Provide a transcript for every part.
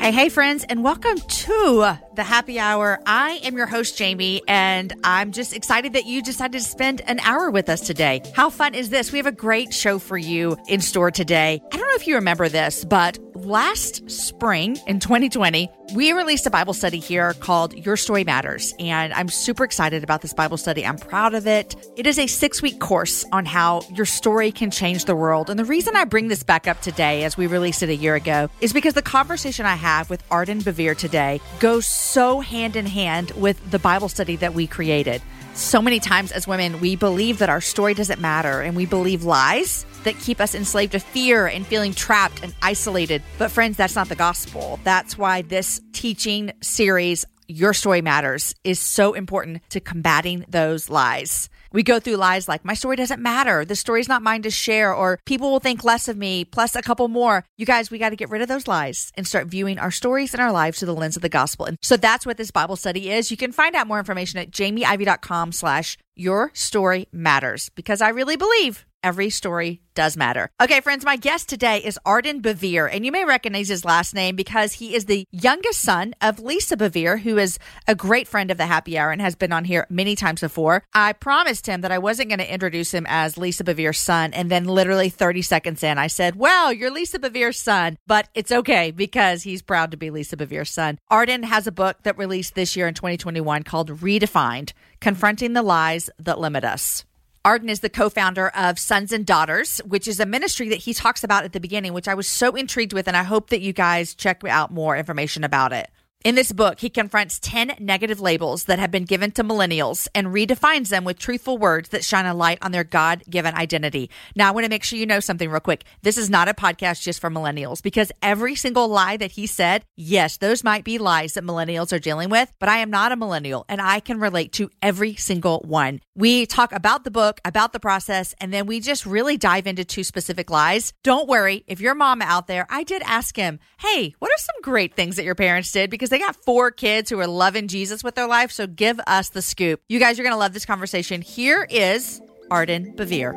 Hey, hey, friends, and welcome to the happy hour. I am your host, Jamie, and I'm just excited that you decided to spend an hour with us today. How fun is this? We have a great show for you in store today. I don't know if you remember this, but last spring in 2020, we released a Bible study here called Your Story Matters. And I'm super excited about this Bible study. I'm proud of it. It is a six week course on how your story can change the world. And the reason I bring this back up today, as we released it a year ago, is because the conversation I have with Arden Bevere today goes so hand in hand with the Bible study that we created. So many times as women, we believe that our story doesn't matter and we believe lies that keep us enslaved to fear and feeling trapped and isolated. But, friends, that's not the gospel. That's why this teaching series, Your Story Matters, is so important to combating those lies. We go through lies like, my story doesn't matter. The story's not mine to share, or people will think less of me, plus a couple more. You guys, we got to get rid of those lies and start viewing our stories and our lives through the lens of the gospel. And so that's what this Bible study is. You can find out more information at jamieivey.com slash your story matters because I really believe every story does matter. Okay, friends, my guest today is Arden Bevere, and you may recognize his last name because he is the youngest son of Lisa Bevere, who is a great friend of the Happy Hour and has been on here many times before. I promised him that I wasn't going to introduce him as Lisa Bevere's son, and then literally 30 seconds in, I said, Well, you're Lisa Bevere's son, but it's okay because he's proud to be Lisa Bevere's son. Arden has a book that released this year in 2021 called Redefined Confronting the Lies That Limit Us. Arden is the co founder of Sons and Daughters, which is a ministry that he talks about at the beginning, which I was so intrigued with. And I hope that you guys check out more information about it. In this book, he confronts 10 negative labels that have been given to millennials and redefines them with truthful words that shine a light on their God given identity. Now, I want to make sure you know something real quick. This is not a podcast just for millennials because every single lie that he said, yes, those might be lies that millennials are dealing with, but I am not a millennial and I can relate to every single one. We talk about the book, about the process, and then we just really dive into two specific lies. Don't worry, if your mom out there, I did ask him, hey, what are some great things that your parents did? Because they got four kids who are loving Jesus with their life. So give us the scoop. You guys are going to love this conversation. Here is Arden Bevere.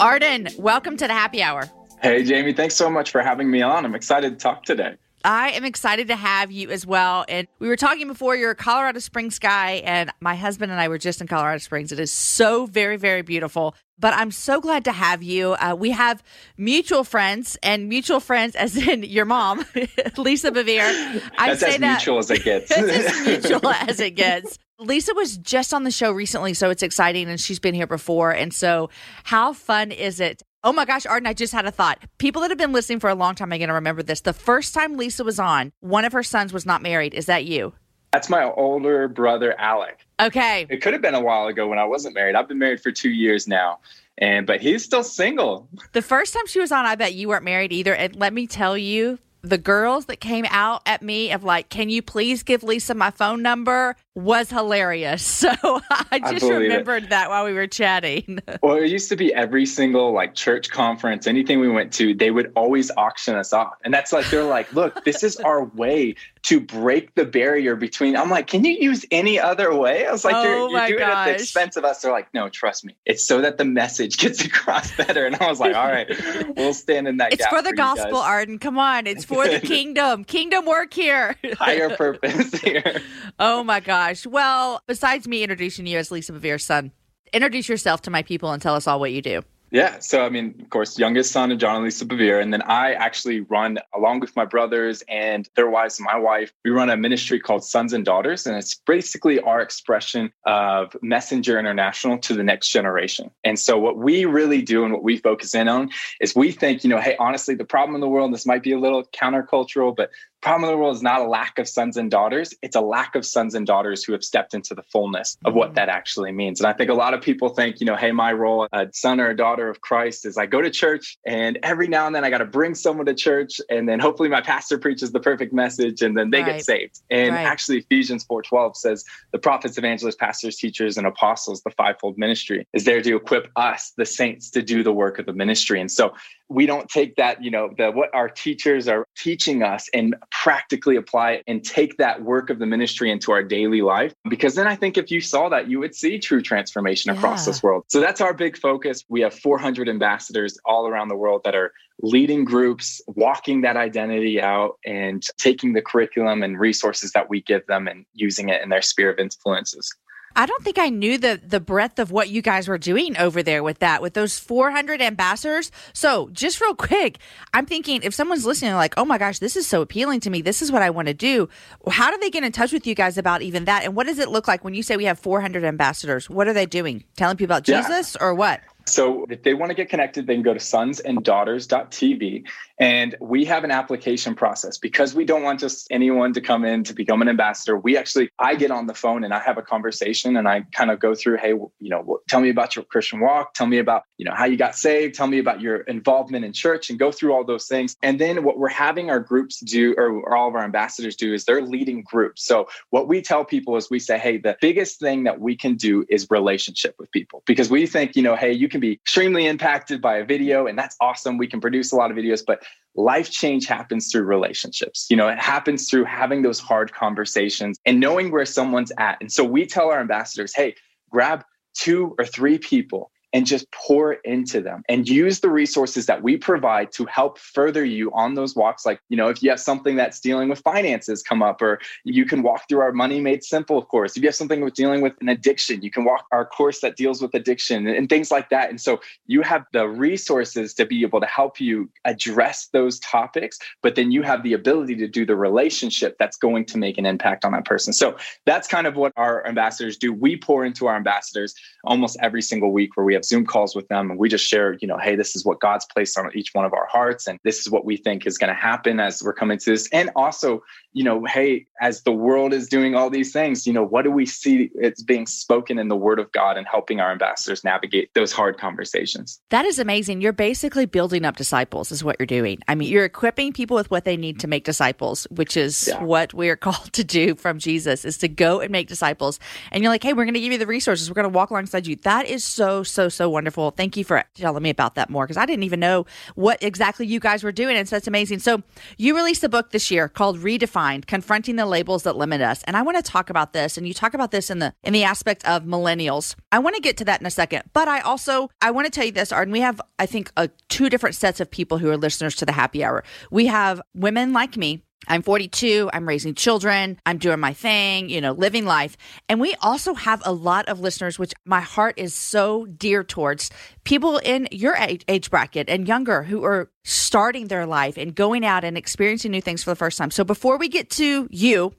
Arden, welcome to the happy hour. Hey, Jamie, thanks so much for having me on. I'm excited to talk today. I am excited to have you as well. And we were talking before, you're a Colorado Springs guy, and my husband and I were just in Colorado Springs. It is so very, very beautiful. But I'm so glad to have you. Uh, we have mutual friends, and mutual friends, as in your mom, Lisa Bevere. I That's say as that, mutual as it gets. as mutual as it gets. Lisa was just on the show recently, so it's exciting, and she's been here before. And so, how fun is it Oh my gosh, Arden, I just had a thought. People that have been listening for a long time are going to remember this. The first time Lisa was on, one of her sons was not married. Is that you? That's my older brother, Alec. Okay. It could have been a while ago when I wasn't married. I've been married for two years now. And but he's still single. The first time she was on, I bet you weren't married either. And let me tell you, the girls that came out at me of like, can you please give Lisa my phone number? Was hilarious. So I just I remembered it. that while we were chatting. well, it used to be every single like church conference, anything we went to, they would always auction us off. And that's like, they're like, look, this is our way to break the barrier between. I'm like, can you use any other way? I was like, oh you're, you're doing gosh. it at the expense of us. They're like, no, trust me. It's so that the message gets across better. And I was like, all right, we'll stand in that. It's for the for gospel, Arden. Come on. It's for the kingdom. Kingdom work here. Higher purpose here. Oh my gosh. Well, besides me introducing you as Lisa Bevere's son, introduce yourself to my people and tell us all what you do. Yeah. So, I mean, of course, youngest son of John and Lisa Bevere. And then I actually run, along with my brothers and their wives and my wife, we run a ministry called Sons and Daughters. And it's basically our expression of Messenger International to the next generation. And so, what we really do and what we focus in on is we think, you know, hey, honestly, the problem in the world, this might be a little countercultural, but problem of the world is not a lack of sons and daughters. It's a lack of sons and daughters who have stepped into the fullness of what mm. that actually means. And I think a lot of people think, you know, hey, my role, a son or a daughter of Christ, is I go to church and every now and then I got to bring someone to church. And then hopefully my pastor preaches the perfect message and then they right. get saved. And right. actually, Ephesians 4.12 says the prophets, evangelists, pastors, teachers, and apostles, the fivefold ministry, is there to equip us, the saints, to do the work of the ministry. And so we don't take that, you know, the what our teachers are teaching us and practically apply it and take that work of the ministry into our daily life. Because then I think if you saw that, you would see true transformation across yeah. this world. So that's our big focus. We have 400 ambassadors all around the world that are leading groups, walking that identity out, and taking the curriculum and resources that we give them and using it in their sphere of influences. I don't think I knew the the breadth of what you guys were doing over there with that, with those 400 ambassadors. So, just real quick, I'm thinking if someone's listening, like, oh my gosh, this is so appealing to me. This is what I want to do. How do they get in touch with you guys about even that? And what does it look like when you say we have 400 ambassadors? What are they doing? Telling people about Jesus yeah. or what? So if they want to get connected, they can go to sonsanddaughters.tv. And we have an application process because we don't want just anyone to come in to become an ambassador. We actually, I get on the phone and I have a conversation and I kind of go through, hey, you know, tell me about your Christian walk. Tell me about, you know, how you got saved. Tell me about your involvement in church and go through all those things. And then what we're having our groups do, or all of our ambassadors do, is they're leading groups. So what we tell people is we say, hey, the biggest thing that we can do is relationship with people because we think, you know, hey, you can can be extremely impacted by a video, and that's awesome. We can produce a lot of videos, but life change happens through relationships. You know, it happens through having those hard conversations and knowing where someone's at. And so we tell our ambassadors, hey, grab two or three people and just pour into them and use the resources that we provide to help further you on those walks. Like, you know, if you have something that's dealing with finances come up, or you can walk through our Money Made Simple course. If you have something with dealing with an addiction, you can walk our course that deals with addiction and, and things like that. And so you have the resources to be able to help you address those topics, but then you have the ability to do the relationship that's going to make an impact on that person. So that's kind of what our ambassadors do. We pour into our ambassadors almost every single week where we have have Zoom calls with them and we just share, you know, hey, this is what God's placed on each one of our hearts. And this is what we think is going to happen as we're coming to this. And also, you know, hey, as the world is doing all these things, you know, what do we see it's being spoken in the word of God and helping our ambassadors navigate those hard conversations? That is amazing. You're basically building up disciples, is what you're doing. I mean, you're equipping people with what they need to make disciples, which is yeah. what we are called to do from Jesus, is to go and make disciples. And you're like, hey, we're going to give you the resources. We're going to walk alongside you. That is so, so, so wonderful. Thank you for telling me about that more because I didn't even know what exactly you guys were doing. And so that's amazing. So you released a book this year called Redefined confronting the labels that limit us. And I want to talk about this and you talk about this in the in the aspect of millennials. I want to get to that in a second. But I also I want to tell you this, Arden, we have I think a, two different sets of people who are listeners to the happy hour. We have women like me I'm 42, I'm raising children, I'm doing my thing, you know, living life. And we also have a lot of listeners, which my heart is so dear towards people in your age bracket and younger who are starting their life and going out and experiencing new things for the first time. So before we get to you,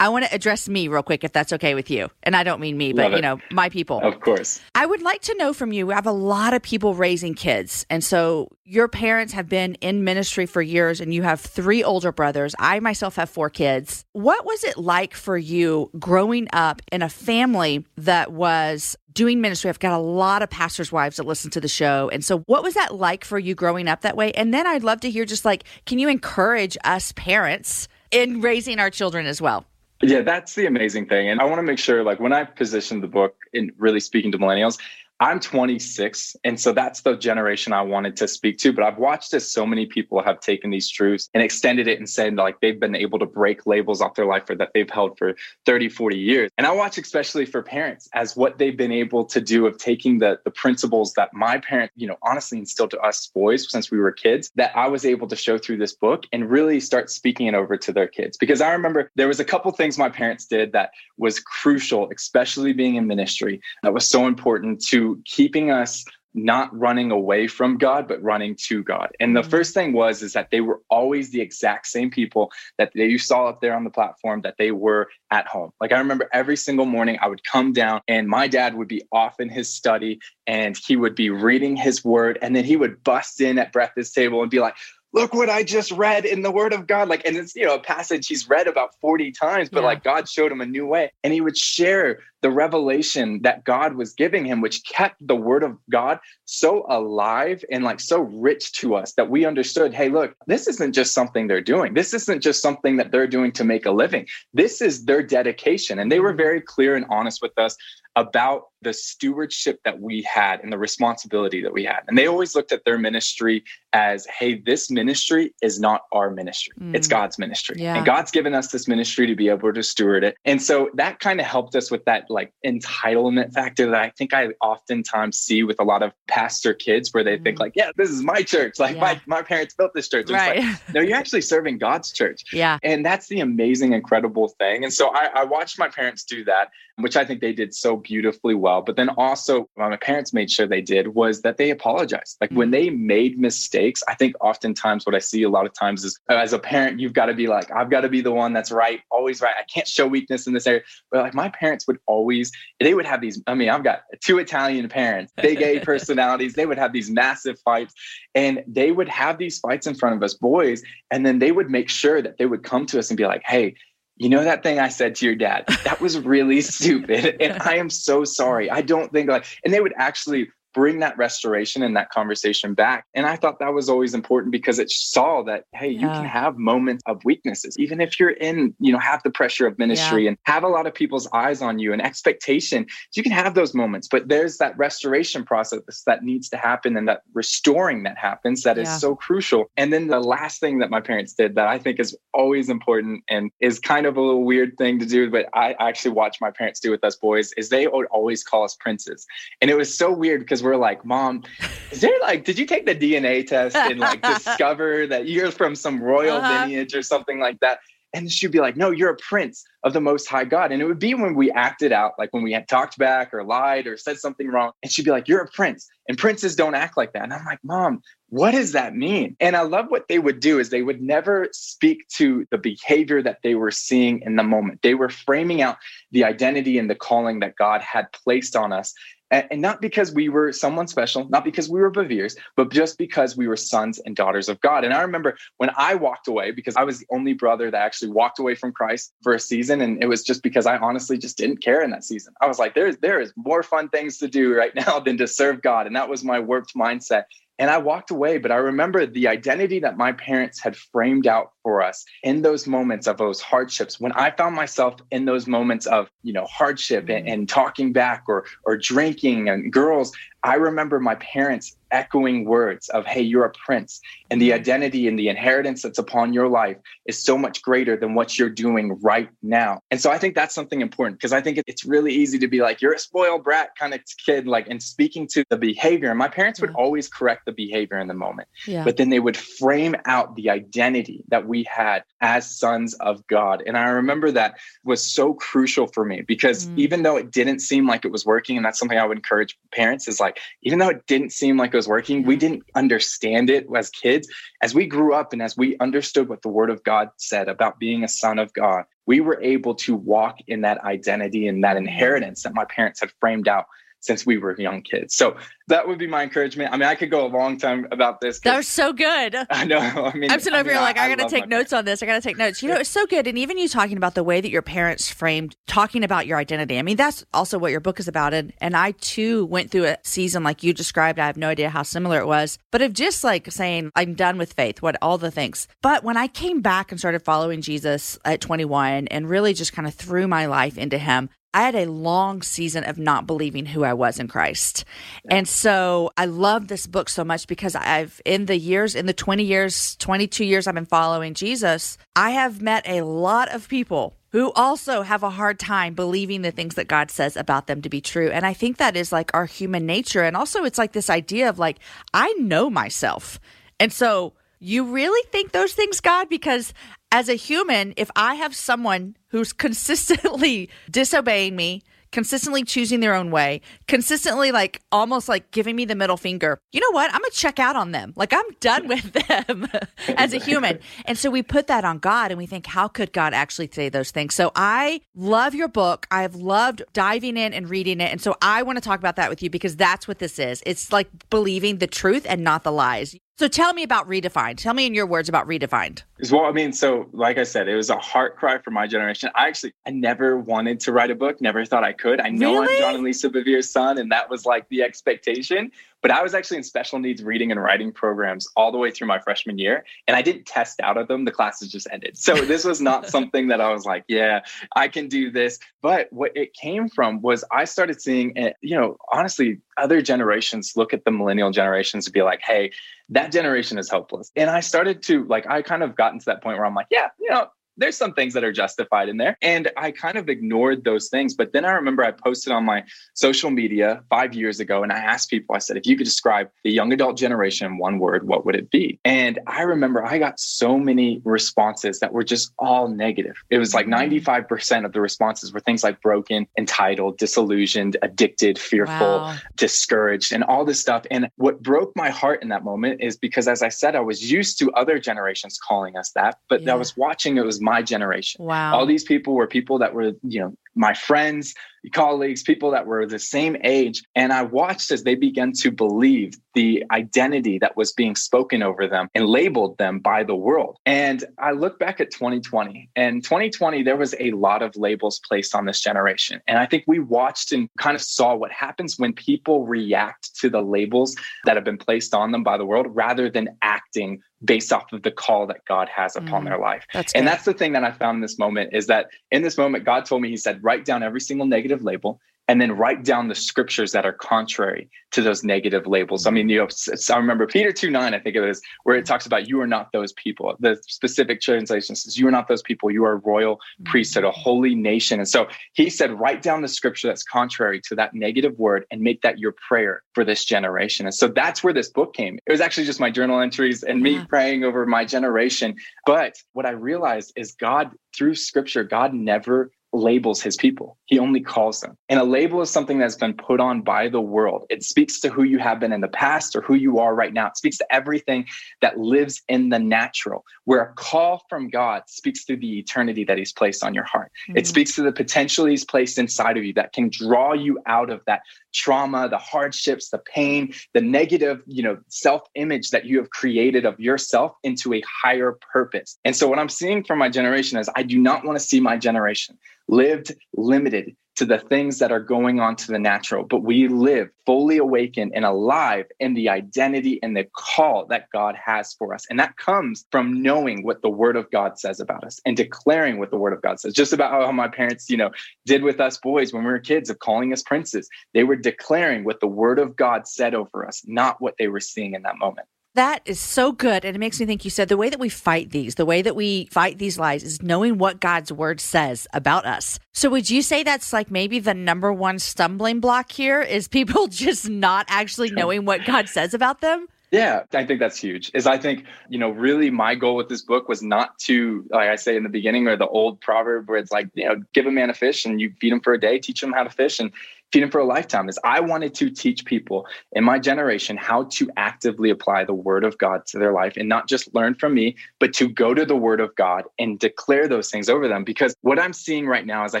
I want to address me real quick, if that's okay with you. And I don't mean me, but you know, my people. Of course. I would like to know from you. We have a lot of people raising kids. And so your parents have been in ministry for years and you have three older brothers. I myself have four kids. What was it like for you growing up in a family that was doing ministry. I've got a lot of pastors' wives that listen to the show. And so, what was that like for you growing up that way? And then I'd love to hear just like, can you encourage us parents in raising our children as well. Yeah, that's the amazing thing. And I want to make sure, like, when I positioned the book in really speaking to millennials, I'm 26. And so that's the generation I wanted to speak to. But I've watched as so many people have taken these truths and extended it and said, like, they've been able to break labels off their life or that they've held for 30, 40 years. And I watch, especially for parents, as what they've been able to do of taking the, the principles that my parents, you know, honestly instilled to us boys since we were kids, that I was able to show through this book and really start speaking it over to their kids. Because I remember there was a couple things my parents did that was crucial, especially being in ministry, that was so important to keeping us not running away from God, but running to God. And the mm-hmm. first thing was is that they were always the exact same people that they, you saw up there on the platform that they were at home. Like I remember every single morning I would come down and my dad would be off in his study and he would be reading his word and then he would bust in at breakfast table and be like, look what I just read in the word of God. Like, and it's, you know, a passage he's read about 40 times, but yeah. like God showed him a new way. And he would share the revelation that God was giving him, which kept the word of God so alive and like so rich to us that we understood hey, look, this isn't just something they're doing. This isn't just something that they're doing to make a living. This is their dedication. And they were mm-hmm. very clear and honest with us about the stewardship that we had and the responsibility that we had. And they always looked at their ministry as, hey, this ministry is not our ministry, mm. it's God's ministry. Yeah. And God's given us this ministry to be able to steward it. And so that kind of helped us with that like entitlement factor that I think I oftentimes see with a lot of pastor kids where they mm. think, like, yeah, this is my church. Like, yeah. my, my parents built this church. Right. Like, no, you're actually serving God's church. Yeah. And that's the amazing, incredible thing. And so I, I watched my parents do that, which I think they did so beautifully well. But then also, what my parents made sure they did was that they apologized. Like mm-hmm. when they made mistakes, I think oftentimes what I see a lot of times is as a parent, you've got to be like, I've got to be the one that's right, always right. I can't show weakness in this area. But like my parents would always, they would have these. I mean, I've got two Italian parents, big A personalities. They would have these massive fights and they would have these fights in front of us boys. And then they would make sure that they would come to us and be like, hey, you know that thing I said to your dad? That was really stupid. And I am so sorry. I don't think like, and they would actually bring that restoration and that conversation back. And I thought that was always important because it saw that, hey, yeah. you can have moments of weaknesses, even if you're in, you know, have the pressure of ministry yeah. and have a lot of people's eyes on you and expectation. You can have those moments, but there's that restoration process that needs to happen and that restoring that happens that is yeah. so crucial. And then the last thing that my parents did that I think is always important and is kind of a little weird thing to do, but I actually watch my parents do with us boys is they would always call us princes. And it was so weird because we're like, Mom, is there like, did you take the DNA test and like discover that you're from some royal uh-huh. lineage or something like that? And she'd be like, No, you're a prince of the most high God. And it would be when we acted out, like when we had talked back or lied or said something wrong. And she'd be like, You're a prince. And princes don't act like that. And I'm like, Mom, what does that mean? And I love what they would do is they would never speak to the behavior that they were seeing in the moment. They were framing out the identity and the calling that God had placed on us and not because we were someone special, not because we were Bevere's, but just because we were sons and daughters of God. And I remember when I walked away, because I was the only brother that actually walked away from Christ for a season, and it was just because I honestly just didn't care in that season. I was like, there's there is more fun things to do right now than to serve God, and that was my warped mindset. And I walked away, but I remember the identity that my parents had framed out for us in those moments of those hardships. When I found myself in those moments of, you know, hardship and, mm. and talking back or or drinking and girls, I remember my parents echoing words of, hey, you're a prince. And the identity and the inheritance that's upon your life is so much greater than what you're doing right now. And so I think that's something important because I think it's really easy to be like, you're a spoiled brat kind of kid, like, and speaking to the behavior. And my parents would always correct the behavior in the moment, yeah. but then they would frame out the identity that we had as sons of God. And I remember that was so crucial for me because mm. even though it didn't seem like it was working, and that's something I would encourage parents is like, even though it didn't seem like was working, we didn't understand it as kids. As we grew up and as we understood what the word of God said about being a son of God, we were able to walk in that identity and that inheritance that my parents had framed out since we were young kids. So that would be my encouragement. I mean, I could go a long time about this. That was so good. I know. I mean, I'm sitting over here like, I, I got to take notes on this. I got to take notes. You know, it's so good. And even you talking about the way that your parents framed talking about your identity. I mean, that's also what your book is about. And, and I too went through a season like you described. I have no idea how similar it was, but of just like saying, I'm done with faith, what all the things. But when I came back and started following Jesus at 21 and really just kind of threw my life into him, I had a long season of not believing who I was in Christ. And so I love this book so much because I've, in the years, in the 20 years, 22 years I've been following Jesus, I have met a lot of people who also have a hard time believing the things that God says about them to be true. And I think that is like our human nature. And also, it's like this idea of like, I know myself. And so, you really think those things, God? Because as a human, if I have someone who's consistently disobeying me, consistently choosing their own way, consistently like almost like giving me the middle finger. You know what? I'm going to check out on them. Like I'm done with them as a human. And so we put that on God and we think, how could God actually say those things? So I love your book. I've loved diving in and reading it. And so I want to talk about that with you because that's what this is. It's like believing the truth and not the lies. So tell me about Redefined. Tell me in your words about Redefined. Well, I mean, so like I said, it was a heart cry for my generation. I actually, I never wanted to write a book, never thought I could. I know really? I'm John and Lisa Bevere's son, and that was like the expectation. But I was actually in special needs reading and writing programs all the way through my freshman year, and I didn't test out of them. The classes just ended. So this was not something that I was like, yeah, I can do this. But what it came from was I started seeing, it, you know, honestly, other generations look at the millennial generations to be like, hey, that generation is hopeless. And I started to like, I kind of gotten to that point where I'm like, yeah, you know, there's some things that are justified in there. And I kind of ignored those things. But then I remember I posted on my social media five years ago and I asked people, I said, if you could describe the young adult generation in one word, what would it be? And I remember I got so many responses that were just all negative. It was like 95% mm. of the responses were things like broken, entitled, disillusioned, addicted, fearful, wow. discouraged, and all this stuff. And what broke my heart in that moment is because, as I said, I was used to other generations calling us that, but yeah. I was watching it was my generation. Wow. All these people were people that were, you know, my friends, colleagues, people that were the same age. And I watched as they began to believe the identity that was being spoken over them and labeled them by the world. And I look back at 2020, and 2020, there was a lot of labels placed on this generation. And I think we watched and kind of saw what happens when people react to the labels that have been placed on them by the world rather than acting based off of the call that God has upon mm, their life. That's and that's the thing that I found in this moment is that in this moment, God told me, He said, write down every single negative label and then write down the scriptures that are contrary to those negative labels. I mean, you know, I remember Peter 2 9, I think it is, where it talks about you are not those people. The specific translation says, You are not those people. You are a royal mm-hmm. priesthood, a holy nation. And so he said, Write down the scripture that's contrary to that negative word and make that your prayer for this generation. And so that's where this book came. It was actually just my journal entries and me praying over my generation. But what I realized is God, through scripture, God never labels his people. He only calls them. And a label is something that's been put on by the world. It speaks to who you have been in the past or who you are right now. It speaks to everything that lives in the natural, where a call from God speaks to the eternity that he's placed on your heart. Mm-hmm. It mm. speaks to the potential he's placed inside of you that can draw you out of that trauma, the hardships, the pain, the negative, you know, self-image that you have created of yourself into a higher purpose. And so what I'm seeing from my generation is I do not want to see my generation lived limited to the things that are going on to the natural, but we live fully awakened and alive in the identity and the call that God has for us. And that comes from knowing what the word of God says about us and declaring what the word of God says. Just about how my parents, you know, did with us boys when we were kids of calling us princes. They were declaring what the word of God said over us, not what they were seeing in that moment. That is so good. And it makes me think you said the way that we fight these, the way that we fight these lies is knowing what God's word says about us. So would you say that's like maybe the number one stumbling block here is people just not actually knowing what God says about them? Yeah, I think that's huge. Is I think, you know, really my goal with this book was not to, like I say in the beginning, or the old proverb where it's like, you know, give a man a fish and you feed him for a day, teach him how to fish. And feed him for a lifetime is I wanted to teach people in my generation how to actively apply the word of God to their life and not just learn from me, but to go to the word of God and declare those things over them. Because what I'm seeing right now is I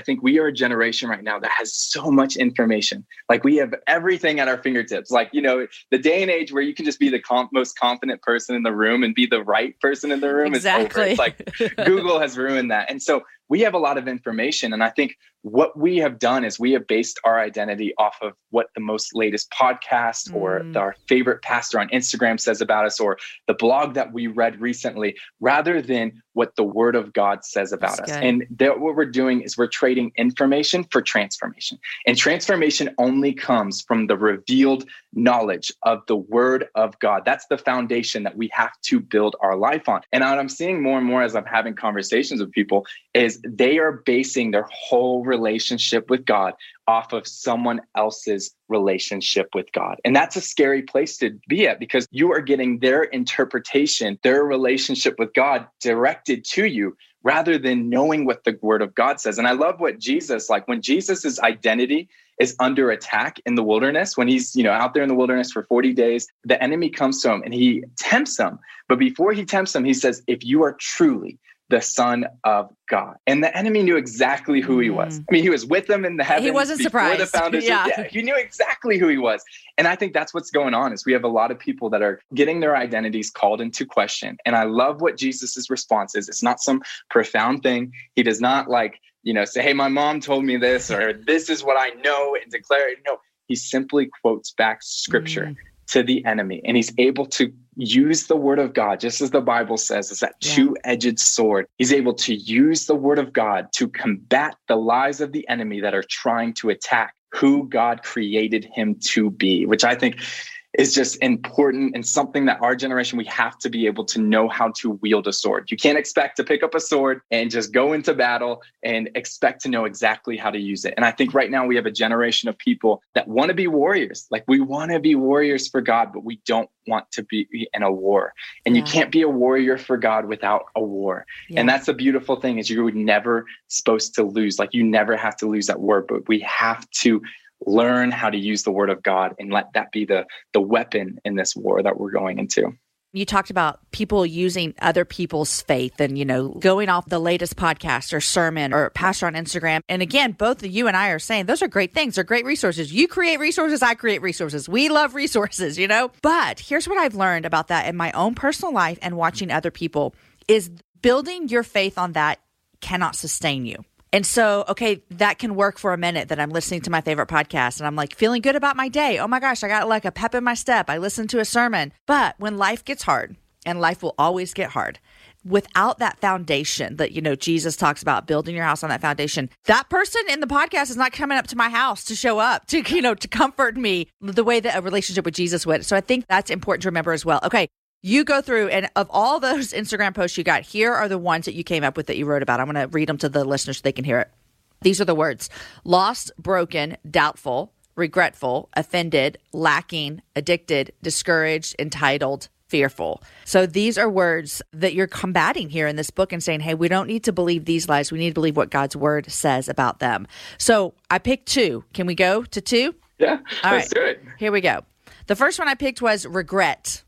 think we are a generation right now that has so much information. Like we have everything at our fingertips. Like, you know, the day and age where you can just be the comp- most confident person in the room and be the right person in the room exactly. is over. It's like Google has ruined that. And so we have a lot of information. And I think what we have done is we have based our identity off of what the most latest podcast mm. or our favorite pastor on Instagram says about us or the blog that we read recently, rather than what the word of God says about That's us. Good. And that what we're doing is we're trading information for transformation. And transformation only comes from the revealed knowledge of the word of God. That's the foundation that we have to build our life on. And what I'm seeing more and more as I'm having conversations with people is they are basing their whole relationship with God off of someone else's relationship with God. And that's a scary place to be at because you are getting their interpretation, their relationship with God directed to you rather than knowing what the word of God says. And I love what Jesus, like when Jesus's identity is under attack in the wilderness, when he's, you know, out there in the wilderness for 40 days, the enemy comes to him and he tempts him. But before he tempts him, he says, if you are truly the Son of God. And the enemy knew exactly who he was. Mm. I mean, he was with them in the heavens. He wasn't surprised. The foundation. Yeah. yeah. He knew exactly who he was. And I think that's what's going on is we have a lot of people that are getting their identities called into question. And I love what Jesus's response is. It's not some profound thing. He does not like, you know, say, hey, my mom told me this, or this is what I know and declare it. No, he simply quotes back scripture. Mm to the enemy and he's able to use the word of God, just as the Bible says, it's that yeah. two edged sword. He's able to use the word of God to combat the lies of the enemy that are trying to attack who God created him to be, which I think is just important and something that our generation we have to be able to know how to wield a sword. You can't expect to pick up a sword and just go into battle and expect to know exactly how to use it. And I think right now we have a generation of people that want to be warriors. Like we want to be warriors for God, but we don't want to be in a war. And yeah. you can't be a warrior for God without a war. Yeah. And that's the beautiful thing is you're never supposed to lose. Like you never have to lose that war, but we have to learn how to use the word of God and let that be the the weapon in this war that we're going into. You talked about people using other people's faith and, you know, going off the latest podcast or sermon or pastor on Instagram. And again, both of you and I are saying those are great things. They're great resources. You create resources, I create resources. We love resources, you know? But here's what I've learned about that in my own personal life and watching other people is building your faith on that cannot sustain you. And so, okay, that can work for a minute that I'm listening to my favorite podcast and I'm like feeling good about my day. Oh my gosh, I got like a pep in my step. I listened to a sermon. But when life gets hard, and life will always get hard, without that foundation that you know Jesus talks about building your house on that foundation that person in the podcast is not coming up to my house to show up to you know to comfort me the way that a relationship with Jesus would so I think that's important to remember as well okay you go through and of all those Instagram posts you got, here are the ones that you came up with that you wrote about. I'm going to read them to the listeners so they can hear it. These are the words lost, broken, doubtful, regretful, offended, lacking, addicted, discouraged, entitled, fearful. So these are words that you're combating here in this book and saying, hey, we don't need to believe these lies. We need to believe what God's word says about them. So I picked two. Can we go to two? Yeah. All let's right. do it. Here we go. The first one I picked was regret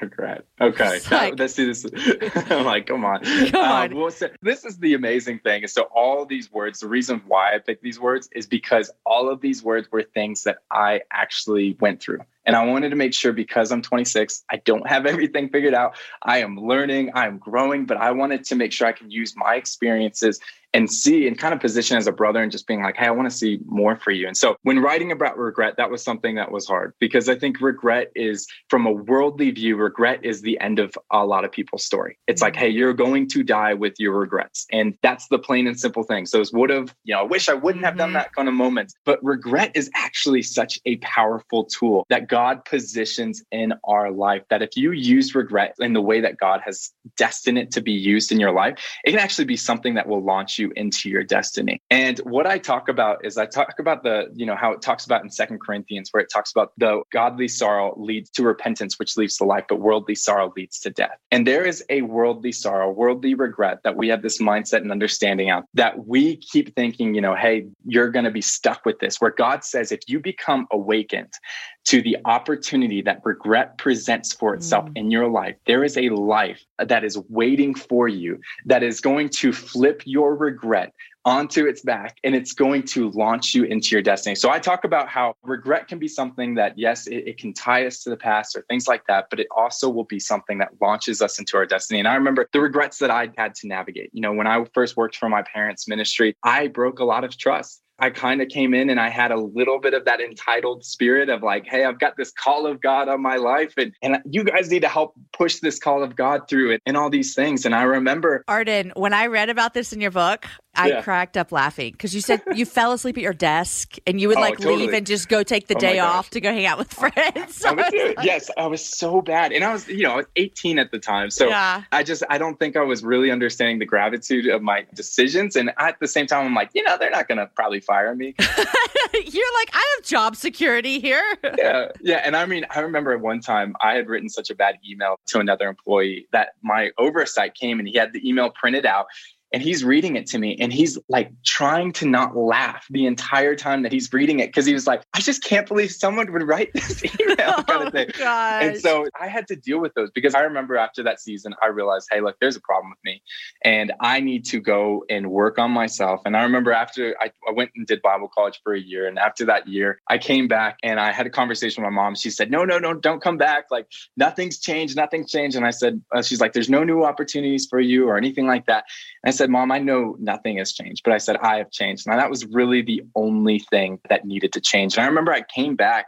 regret. Okay, like, let's do this. I'm like, come on. Come um, on. Well, so this is the amazing thing. So all these words, the reason why I picked these words is because all of these words were things that I actually went through. And I wanted to make sure because I'm 26, I don't have everything figured out. I am learning, I'm growing, but I wanted to make sure I can use my experiences and see and kind of position as a brother and just being like, hey, I want to see more for you. And so when writing about regret, that was something that was hard because I think regret is, from a worldly view, regret is the end of a lot of people's story. It's mm-hmm. like, hey, you're going to die with your regrets. And that's the plain and simple thing. So it's would have, you know, I wish I wouldn't have mm-hmm. done that kind of moments. But regret is actually such a powerful tool that God positions in our life that if you use regret in the way that God has destined it to be used in your life, it can actually be something that will launch you into your destiny. And what I talk about is I talk about the, you know, how it talks about in Second Corinthians, where it talks about the godly sorrow leads to repentance, which leads to life, but worldly sorrow leads to death. And there is a worldly sorrow, worldly regret that we have this mindset and understanding out that we keep thinking, you know, hey, you're going to be stuck with this, where God says, if you become awakened to the opportunity that regret presents for itself mm. in your life, there is a life that is waiting for you that is going to flip your regret onto its back and it's going to launch you into your destiny. So I talk about how regret can be something that, yes, it, it, can tie us to the past or things like that, but it also will be something that launches us into our destiny. And I remember the regrets that I had to navigate. You know, when I first worked for my parents' ministry, I broke a lot of trust. I kind of came in and I had a little bit of that entitled spirit of like, hey, I've got this call of God on my life and, and you guys need to help push this call of God through it and all these things. And I remember Arden, when I read about this in your book, I yeah. cracked up laughing because you said you fell asleep at your desk and you would oh, like totally. leave and just go take the oh day off to go hang out with friends. I, I was, yes, I was so bad. And I was, you know, I was 18 at the time. So yeah. I just, I don't think I was really understanding the gratitude of my decisions. And at the same time, I'm like, you know, they're not going to probably fire me. You're like, I have job security here. yeah. Yeah. And I mean, I remember at one time I had written such a bad email to another employee that my oversight came and he had the email printed out and he's reading it to me and he's like trying to not laugh the entire time that he's reading it because he was like, I just can't believe someone would write this email kind of thing. Oh, And so I had to deal with those because I remember after that season, I realized, hey, look, there's a problem with me and I need to go and work on myself. And I remember after I, I went and did Bible college for a year. And after that year, I came back and I had a conversation with my mom. She said, no, no, no, don't come back. Like nothing's changed, nothing's changed. And I said, uh, she's like, there's no new opportunities for you or anything like that. And I said, mom, I know nothing has changed, but I said, I have changed. And that was really the only thing that needed to change. And I remember I came back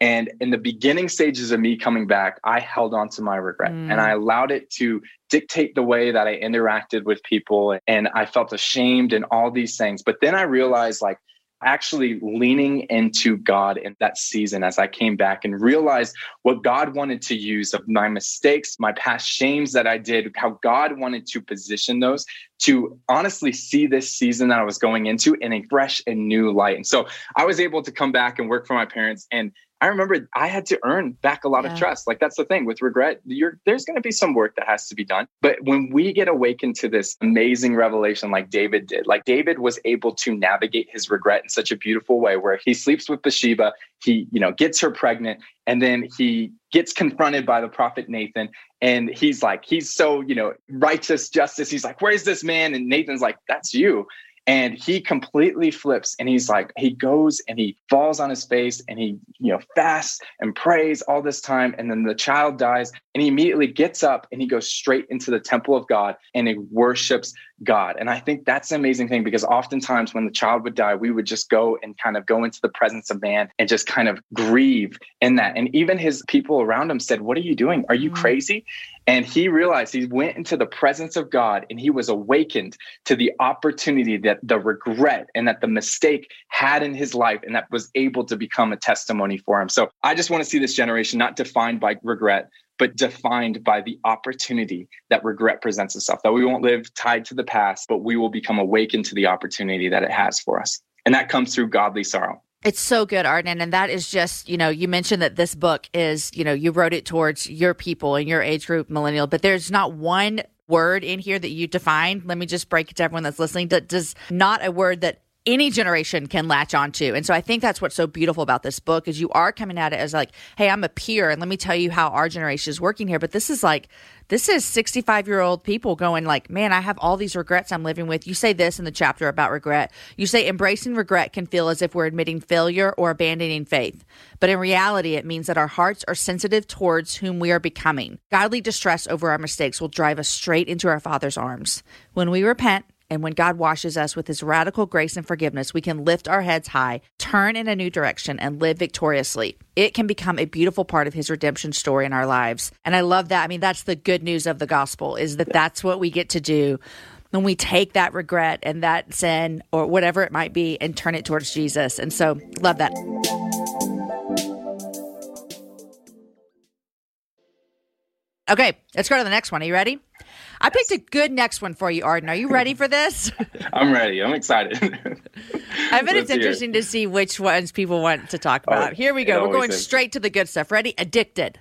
and in the beginning stages of me coming back, I held on to my regret Mm. and I allowed it to dictate the way that I interacted with people. And I felt ashamed and all these things. But then I realized like, actually leaning into God in that season as I came back and realized what God wanted to use of my mistakes, my past shames that I did, how God wanted to position those to honestly see this season that I was going into in a fresh and new light. And so I was able to come back and work for my parents and I remember I had to earn back a lot Yeah. of trust. Like that's the thing with regret. You're, there's going to be some work that has to be done. But when we get awakened to this amazing revelation, like David did, like David was able to navigate his regret in such a beautiful way, where he sleeps with Bathsheba, he you know gets her pregnant, and then he gets confronted by the prophet Nathan, and he's like, he's so you know righteous justice. He's like, where's this man? And Nathan's like, that's you. And he completely flips and he's like, he goes and he falls on his face and he, you know, fasts and prays all this time. And then the child dies and he immediately gets up and he goes straight into the temple of God and he worships God. And I think that's an amazing thing because oftentimes when the child would die, we would just go and kind of go into the presence of man and just kind of grieve in that. And even his people around him said, What are you doing? Are you Mm. crazy? And he realized he went into the presence of God and he was awakened to the opportunity that the regret and that the mistake had in his life and that was able to become a testimony for him. So I just want to see this generation not defined by regret, but defined by the opportunity that regret presents itself, that we won't live tied to the past, but we will become awakened to the opportunity that it has for us. And that comes through godly sorrow. It's so good, Arden. And that is just, you know, you mentioned that this book is, you know, you wrote it towards your people and your age group, millennial, but there's not one word in here that you define. Let me just break it to everyone that's listening. That does not a word that any generation can latch onto. And so I think that's what's so beautiful about this book is you are coming at it as like, hey, I'm a peer and let me tell you how our generation is working here. But this is like this is 65 year old people going like, man, I have all these regrets I'm living with. You say this in the chapter about regret. You say embracing regret can feel as if we're admitting failure or abandoning faith. But in reality, it means that our hearts are sensitive towards whom we are becoming. Godly distress over our mistakes will drive us straight into our Father's arms. When we repent, and when God washes us with his radical grace and forgiveness, we can lift our heads high, turn in a new direction, and live victoriously. It can become a beautiful part of his redemption story in our lives. And I love that. I mean, that's the good news of the gospel is that that's what we get to do when we take that regret and that sin or whatever it might be and turn it towards Jesus. And so, love that. Okay, let's go to the next one. Are you ready? I picked a good next one for you, Arden. Are you ready for this? I'm ready. I'm excited. I bet it's interesting to see which ones people want to talk oh, about. Oh, Here we go. We're going is. straight to the good stuff. Ready? Addicted.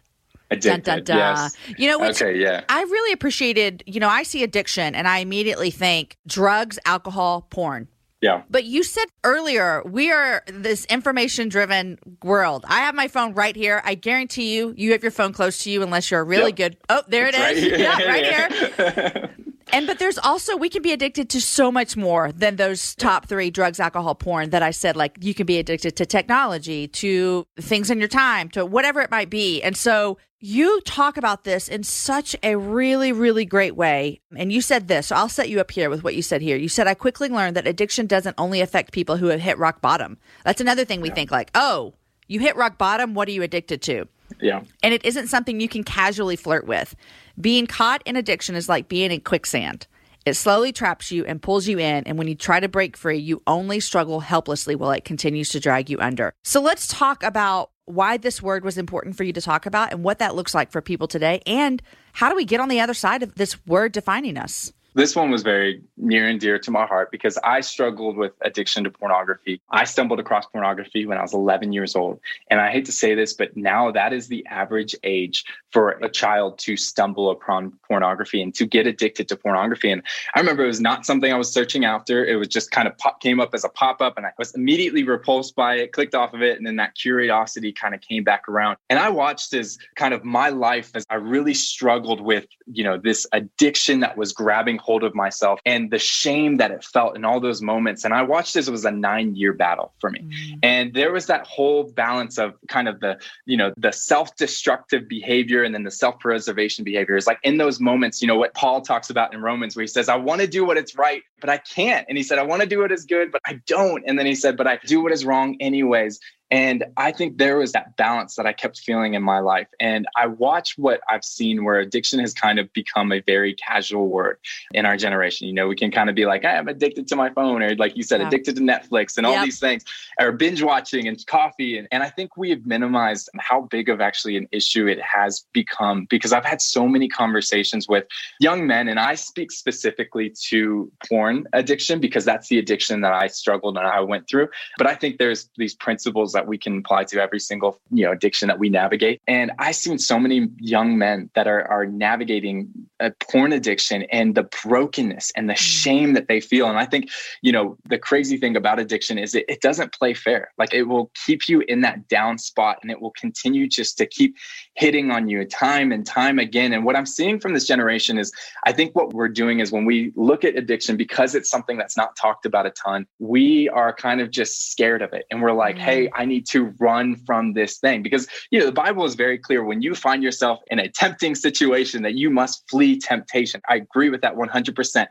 Addicted. Dun, dun, dun. Yes. You know, which okay. Yeah. I really appreciated, you know, I see addiction and I immediately think drugs, alcohol, porn. Yeah. But you said earlier, we are this information driven world. I have my phone right here. I guarantee you, you have your phone close to you unless you're really Yep. good. Oh, there it is. Right here. Yeah, right here. And but there's also we can be addicted to so much more than those top three drugs, alcohol, porn that I said. Like you can be addicted to technology, to things in your time, to whatever it might be. And so you talk about this in such a really, really great way. And you said this, so I'll set you up here with what you said here. You said, I quickly learned that addiction doesn't only affect people who have hit rock bottom. That's another thing we think like, oh, you hit rock bottom. What are you addicted to? yeah. and it isn't something you can casually flirt with. Being caught in addiction is like being in quicksand. It slowly traps you and pulls you in, and when you try to break free, you only struggle helplessly while it continues to drag you under. So let's talk about why this word was important for you to talk about and what that looks like for people today, and how do we get on the other side of this word defining us? This one was very near and dear to my heart because I struggled with addiction to pornography. I stumbled across pornography when I was 11 years old. And I hate to say this, but now that is the average age for a child to stumble upon pornography and to get addicted to pornography. And I remember it was not something I was searching after. It was just kind of pop, came up as a pop up and I was immediately repulsed by it, clicked off of it. And then that curiosity kind of came back around. And I watched as kind of my life as I really struggled with, you know, this addiction that was grabbing hold of myself and the shame that it felt in all those moments. And I watched this, it was a nine year battle for me. Mm. And there was that whole balance of kind of the, you know, the self destructive behavior and then the self preservation behavior is like in those moments, you know, what Paul talks about in Romans, where he says, I want to do what is right, but I can't. And he said, I want to do what is good, but I don't. And then he said, but I do what is wrong anyways. And I think there was that balance that I kept feeling in my life. And I watch what I've seen where addiction has kind of become a very casual word in our generation. You know, we can kind of be like, I'm addicted to my phone, or like you said, yeah. addicted to Netflix and all yep. these things, or binge watching and coffee. And, and I think we have minimized how big of actually an issue it has become because I've had so many conversations with young men, and I speak specifically to porn addiction because that's the addiction that I struggled and I went through. But I think there's these principles that we can apply to every single you know addiction that we navigate. And I've seen so many young men that are are navigating a porn addiction and the brokenness and the mm. shame that they feel. And I think you know the crazy thing about addiction is it, it doesn't play fair. Like it will keep you in that down spot and it will continue just to keep hitting on you time and time again. And what I'm seeing from this generation is I think what we're doing is when we look at addiction because it's something that's not talked about a ton, we are kind of just scared of it. And we're like, mm-hmm. hey, I need to run from this thing. Because, you know, the Bible is very clear when you find yourself in a tempting situation that you must flee temptation. I agree with that 100%.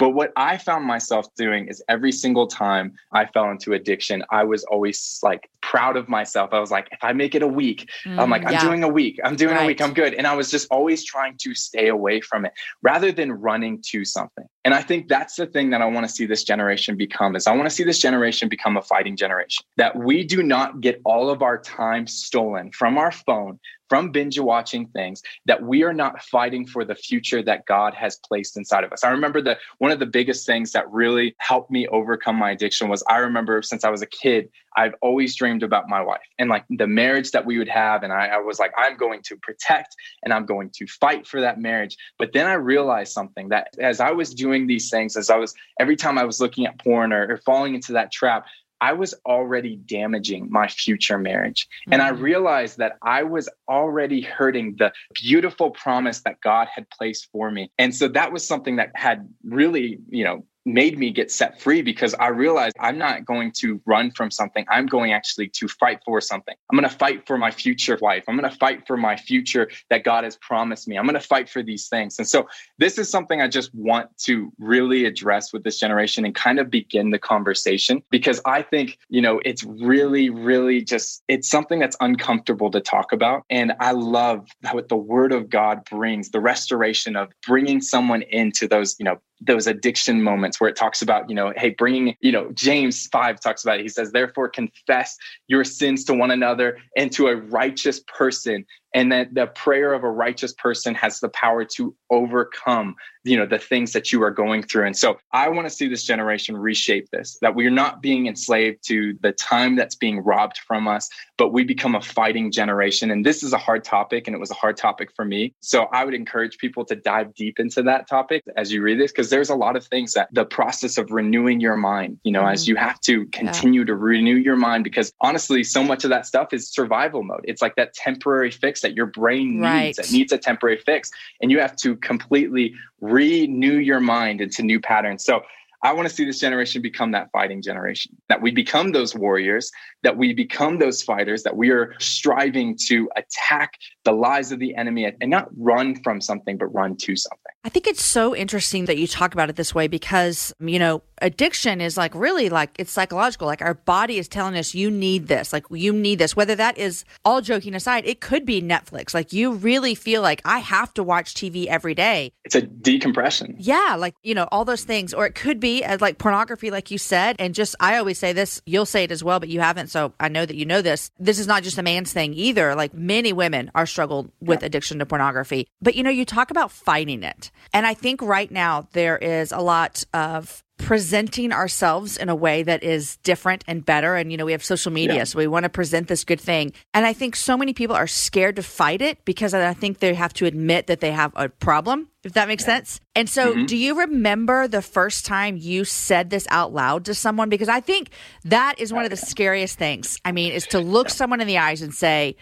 But what I found myself doing is every single time I fell into addiction, I was always like proud of myself. I was like, if I make it a week, mm, I'm like, I'm yeah. doing a week, I'm doing right. a week, I'm good. And I was just always trying to stay away from it rather than running to something. And I think that's the thing that I want to see this generation become is I want to see this generation become a fighting generation. That we do not get all of our time stolen from our phone, from binge watching things that we are not fighting for the future that God has placed inside of us. I remember that one of the biggest things that really helped me overcome my addiction was I remember since I was a kid, I've always dreamed about my wife and like the marriage that we would have. And I, I was like, I'm going to protect and I'm going to fight for that marriage. But then I realized something that as I was doing these things, as I was every time I was looking at porn or, or falling into that trap, I was already damaging my future marriage. Mm-hmm. And I mm. realized that I was already hurting the beautiful promise that God had placed for me. And so that was something that had really, you know, made me get set free because I realized I'm not going to run from something. I'm going actually to fight for something. I'm going to fight for my future life. I'm going to fight for my future that God has promised me. I'm going to fight for these things. And so this is something I just want to really address with this generation and kind of begin the conversation because I think, you know, it's really, really just, it's something that's uncomfortable to talk about. And I love what the word of God brings, the restoration of bringing someone into those, you know, those addiction moments where it talks about, you know, hey, bringing, you know, James 5 talks about it. He says, therefore, confess your sins to one another and to a righteous person and that the prayer of a righteous person has the power to overcome you know the things that you are going through and so i want to see this generation reshape this that we're not being enslaved to the time that's being robbed from us but we become a fighting generation and this is a hard topic and it was a hard topic for me so i would encourage people to dive deep into that topic as you read this because there's a lot of things that the process of renewing your mind you know mm-hmm. as you have to continue yeah. to renew your mind because honestly so much of that stuff is survival mode it's like that temporary fix fix that your brain needs. Right. It needs a temporary fix. And you have to completely renew your mind into new patterns. So I want to see this generation become that fighting generation, that we become those warriors, that we become those fighters, that we are striving to attack the lies of the enemy and not run from something, but run to something. I think it's so interesting that you talk about it this way because, you know, addiction is like really like it's psychological. Like our body is telling us you need this, like you need this. Whether that is all joking aside, it could be Netflix. Like you really feel like I have to watch TV every day. It's a decompression. Yeah. Like, you know, all those things. Or it could be be as uh, like pornography, like you said, and just I always say this, you'll say it as well, but you haven't, so I know that you know this. This is not just a man's thing either. Like many women are struggled with addiction to pornography. But you know, you talk about fighting it. And I think right now there is a lot of presenting ourselves in a way that is different and better. And, you know, we have social media, yeah. so we want to present this good thing. And I think so many people are scared to fight it because I think they have to admit that they have a problem, if that makes yeah. sense. And so, mm-hmm. do you remember the first time you said this out loud to someone? Because I think that is one of the scariest things. I mean, is to look someone in the eyes and say,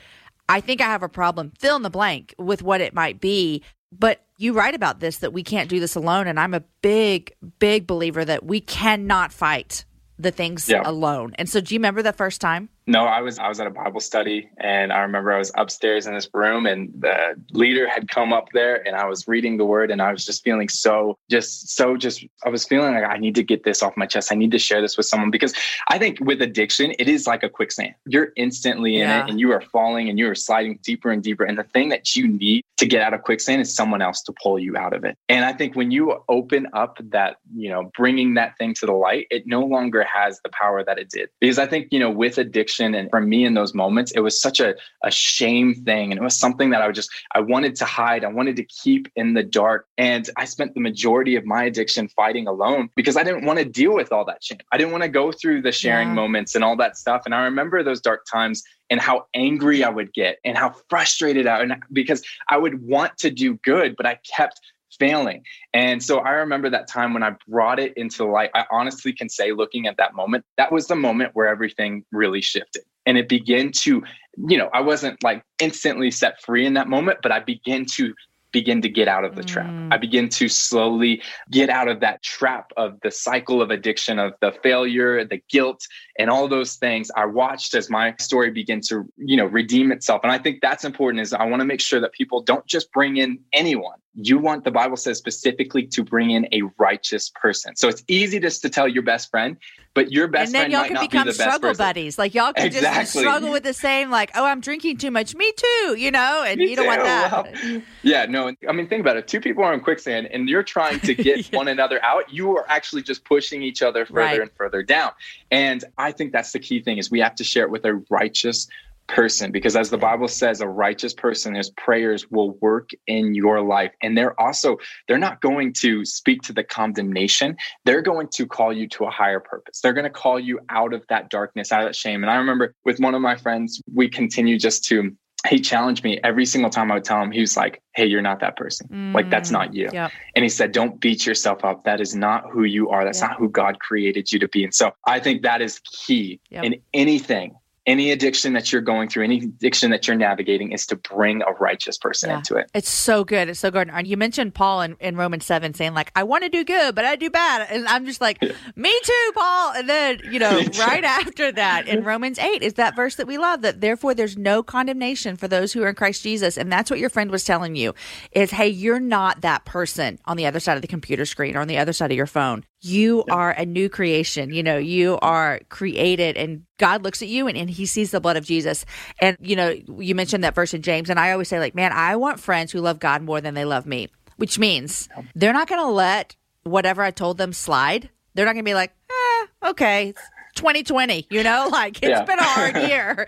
I think I have a problem, fill in the blank with what it might be. But you write about this that we can't do this alone. And I'm a big, big believer that we cannot fight the things yeah. alone. And so, do you remember the first time? No, I was I was at a Bible study and I remember I was upstairs in this room and the leader had come up there and I was reading the word and I was just feeling so just so just I was feeling like I need to get this off my chest. I need to share this with someone because I think with addiction it is like a quicksand. You're instantly in yeah. it and you are falling and you are sliding deeper and deeper and the thing that you need to get out of quicksand is someone else to pull you out of it. And I think when you open up that, you know, bringing that thing to the light, it no longer has the power that it did. Because I think, you know, with addiction addiction. And for me in those moments, it was such a, a shame thing. And it was something that I would just, I wanted to hide. I wanted to keep in the dark. And I spent the majority of my addiction fighting alone because I didn't want to deal with all that shame. I didn't want to go through the sharing yeah. moments and all that stuff. And I remember those dark times and how angry I would get and how frustrated I would because I would want to do good, but I kept failing. And so I remember that time when I brought it into the light. I honestly can say, looking at that moment, that was the moment where everything really shifted. And it began to, you know, I wasn't like instantly set free in that moment, but I began to begin to get out of the trap. Mm. I begin to slowly get out of that trap of the cycle of addiction, of the failure, the guilt, and all those things. I watched as my story began to, you know, redeem itself. And I think that's important is I want to make sure that people don't just bring in anyone you want the bible says specifically to bring in a righteous person. So it's easy just to tell your best friend but your best and then y'all can become struggle buddies. Like y'all can exactly. just struggle with the same like oh i'm drinking too much. Me too you know? And me you don't too. want that. Well, yeah no i mean think about it. Two people are in quicksand and you're trying to get yeah. one another out. You are actually just pushing each other further right. and further down. And i think that's the key thing is we have to share it with a righteous person because as the bible says a righteous person his prayers will work in your life and they're also they're not going to speak to the condemnation they're going to call you to a higher purpose they're going to call you out of that darkness out of that shame and i remember with one of my friends we continue just to he challenged me every single time I would tell him, he was like, Hey, you're not that person. Mm, like, that's not you. Yep. And he said, Don't beat yourself up. That is not who you are. That's yep. not who God created you to be. And so I think that is key yep. in anything any addiction that you're going through, any addiction that you're navigating is to bring a righteous person yeah. into it. It's so good. It's so good. And you mentioned Paul in, in Romans 7 saying, like, I want to do good, but I do bad. And I'm just like, me too, Paul. And then, you know, right after that in Romans 8 is that verse that we love that therefore there's no condemnation for those who are in Christ Jesus. And that's what your friend was telling you is, hey, you're not that person on the other side of the computer screen or on the other side of your phone you are a new creation. You know, you are created and God looks at you and, and he sees the blood of Jesus. And, you know, you mentioned that verse in James. And I always say, like, man, I want friends who love God more than they love me, which means they're not going to let whatever I told them slide. They're not going to be like, eh, okay. 2020, you know, like it's yeah. been a hard year.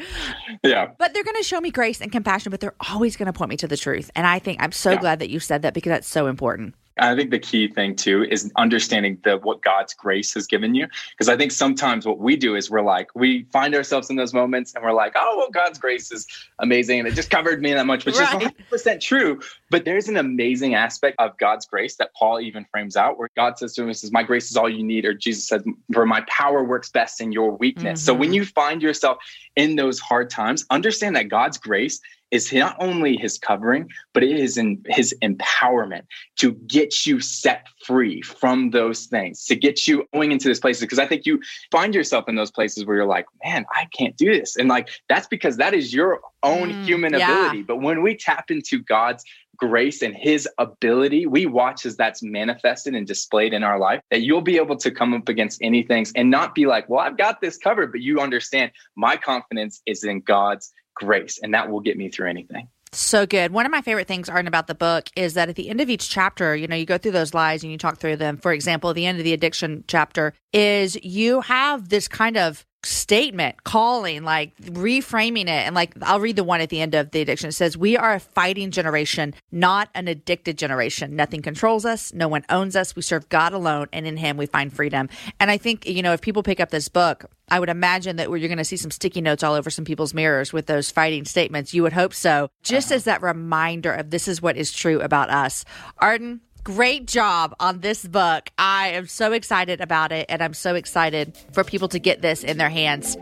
yeah. But they're going to show me grace and compassion, but they're always going to point me to the truth. And I think I'm so yeah. glad that you said that because that's so important. I think the key thing too is understanding the what God's grace has given you. Because I think sometimes what we do is we're like, we find ourselves in those moments and we're like, oh, well, God's grace is amazing and it just covered me that much, which right. is 100% true. But there's an amazing aspect of God's grace that Paul even frames out where God says to him, says, My grace is all you need, or Jesus says, For my power works best in your weakness. Mm-hmm. So when mm-hmm. you find yourself in those hard times, understand that God's grace is not only his covering, but it is in his empowerment to get you set free from those things, to get you going into those places. Because I think you find yourself in those places where you're like, man, I can't do this. And like, that's because that is your own mm, human yeah. ability. But when we tap into God's grace and his ability, we watch as that's manifested and displayed in our life, that you'll be able to come up against anything and not be like, well, I've got this covered, but you understand my confidence is in God's grace, and that will get me through anything. So good. One of my favorite things, Arden, about the book is that at the end of each chapter, you know, you go through those lies and you talk through them. For example, the end of the addiction chapter is you have this kind of statement calling like reframing it. And like i'll read the one at the end of the addiction. It says we are a fighting generation not an addicted generation. Nothing controls us. No one owns us. We serve god alone and in him we find freedom. And i think you know if people pick up this book i would imagine that you're going to see some sticky notes all over some people's mirrors with those fighting statements. You would hope so. Just uh-huh. as that reminder of this is what is true about us. Arden Great job on this book. I am so excited about it, and I'm so excited for people to get this in their hands.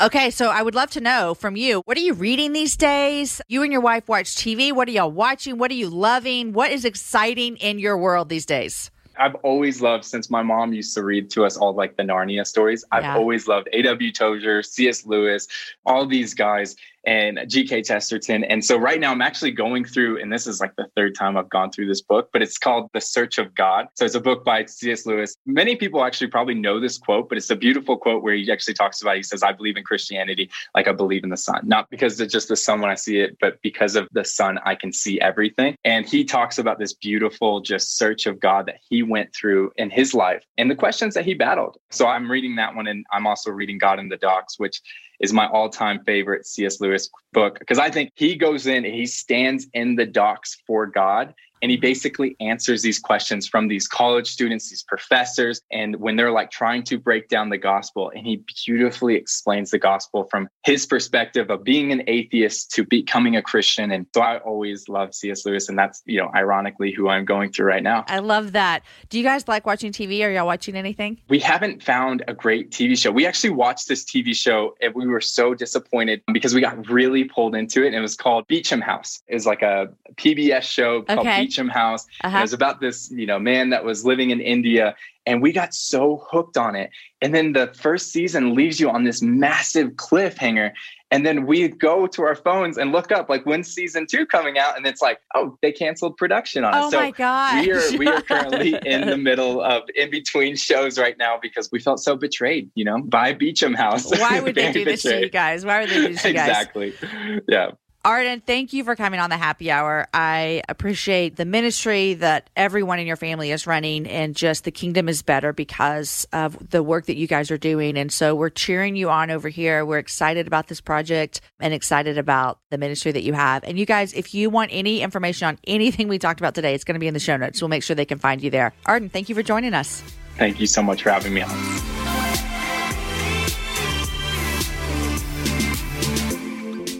Okay, so I would love to know from you what are you reading these days? You and your wife watch TV. What are y'all watching? What are you loving? What is exciting in your world these days? I've always loved since my mom used to read to us all like the Narnia stories. I've yeah. always loved A.W. Tozer, C.S. Lewis, all these guys and G.K. Chesterton. And so right now I'm actually going through, and this is like the third time I've gone through this book, but it's called The Search of God. So it's a book by C.S. Lewis. Many people actually probably know this quote, but it's a beautiful quote where he actually talks about, he says, I believe in Christianity like I believe in the sun. Not because it's just the sun when I see it, but because of the sun, I can see everything. And he talks about this beautiful just search of God that he went through in his life and the questions that he battled. So I'm reading that one and I'm also reading God in the Docks, which is my all-time favorite C.S. Lewis book because I think he goes in, he stands in the docks for God and he basically answers these questions from these college students these professors and when they're like trying to break down the gospel and he beautifully explains the gospel from his perspective of being an atheist to becoming a christian. And so i always love cs lewis and that's you know ironically who i'm going through right now. I love that. Do you guys like watching tv are y'all watching anything? We haven't found a great tv show. We actually watched this tv show and we were so disappointed because we got really pulled into it and it was called beecham house. It was like a pbs show called okay. Beecham House. Uh-huh. It was about this, you know, man that was living in India and we got so hooked on it. And then the first season leaves you on this massive cliffhanger. And then we go to our phones and look up like when season two coming out, and it's like, oh, they canceled production on it. Oh so my god! We are we are currently in the middle of in between shows right now because we felt so betrayed, you know, by Beecham House. Why would they do this to you guys? Why would they do this to you guys? Exactly. Yeah. Arden, thank you for coming on the happy hour. I appreciate the ministry that everyone in your family is running, and just the kingdom is better because of the work that you guys are doing. And so we're cheering you on over here. We're excited about this project and excited about the ministry that you have. And you guys, if you want any information on anything we talked about today, it's going to be in the show notes. We'll make sure they can find you there. Arden, thank you for joining us. Thank you so much for having me on.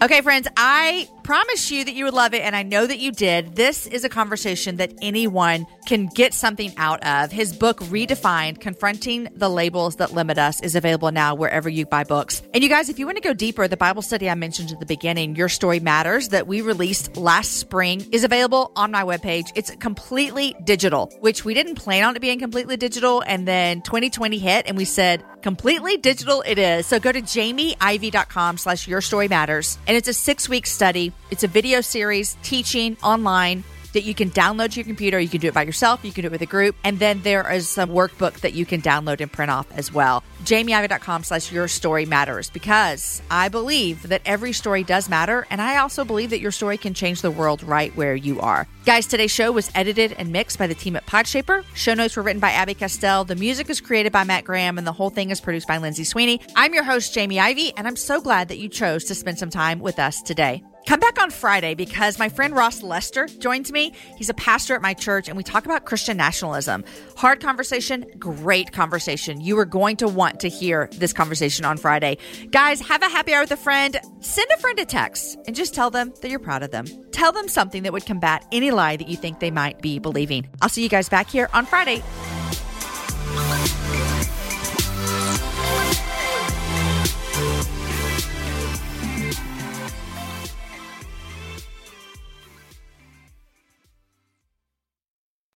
Okay, friends, I promise you that you would love it, and I know that you did. This is a conversation that anyone can get something out of. His book, Redefined Confronting the Labels That Limit Us, is available now wherever you buy books. And you guys, if you want to go deeper, the Bible study I mentioned at the beginning, Your Story Matters, that we released last spring, is available on my webpage. It's completely digital, which we didn't plan on it being completely digital. And then 2020 hit, and we said, completely digital it is. So go to jamieivey.com slash Your Story Matters, and it's a six week study it's a video series teaching online that you can download to your computer. You can do it by yourself, you can do it with a group, and then there is some workbook that you can download and print off as well. JamieIvey.com slash your story matters because I believe that every story does matter, and I also believe that your story can change the world right where you are. Guys, today's show was edited and mixed by the team at Podshaper. Show notes were written by Abby Castell. The music is created by Matt Graham, and the whole thing is produced by Lindsay Sweeney. I'm your host, Jamie Ivey, and I'm so glad that you chose to spend some time with us today. Come back on Friday because my friend Ross Lester joins me. He's a pastor at my church, and we talk about Christian nationalism. Hard conversation, great conversation. You are going to want to hear this conversation on Friday. Guys, have a happy hour with a friend. Send a friend a text and just tell them that you're proud of them. Tell them something that would combat any lie that you think they might be believing. I'll see you guys back here on Friday.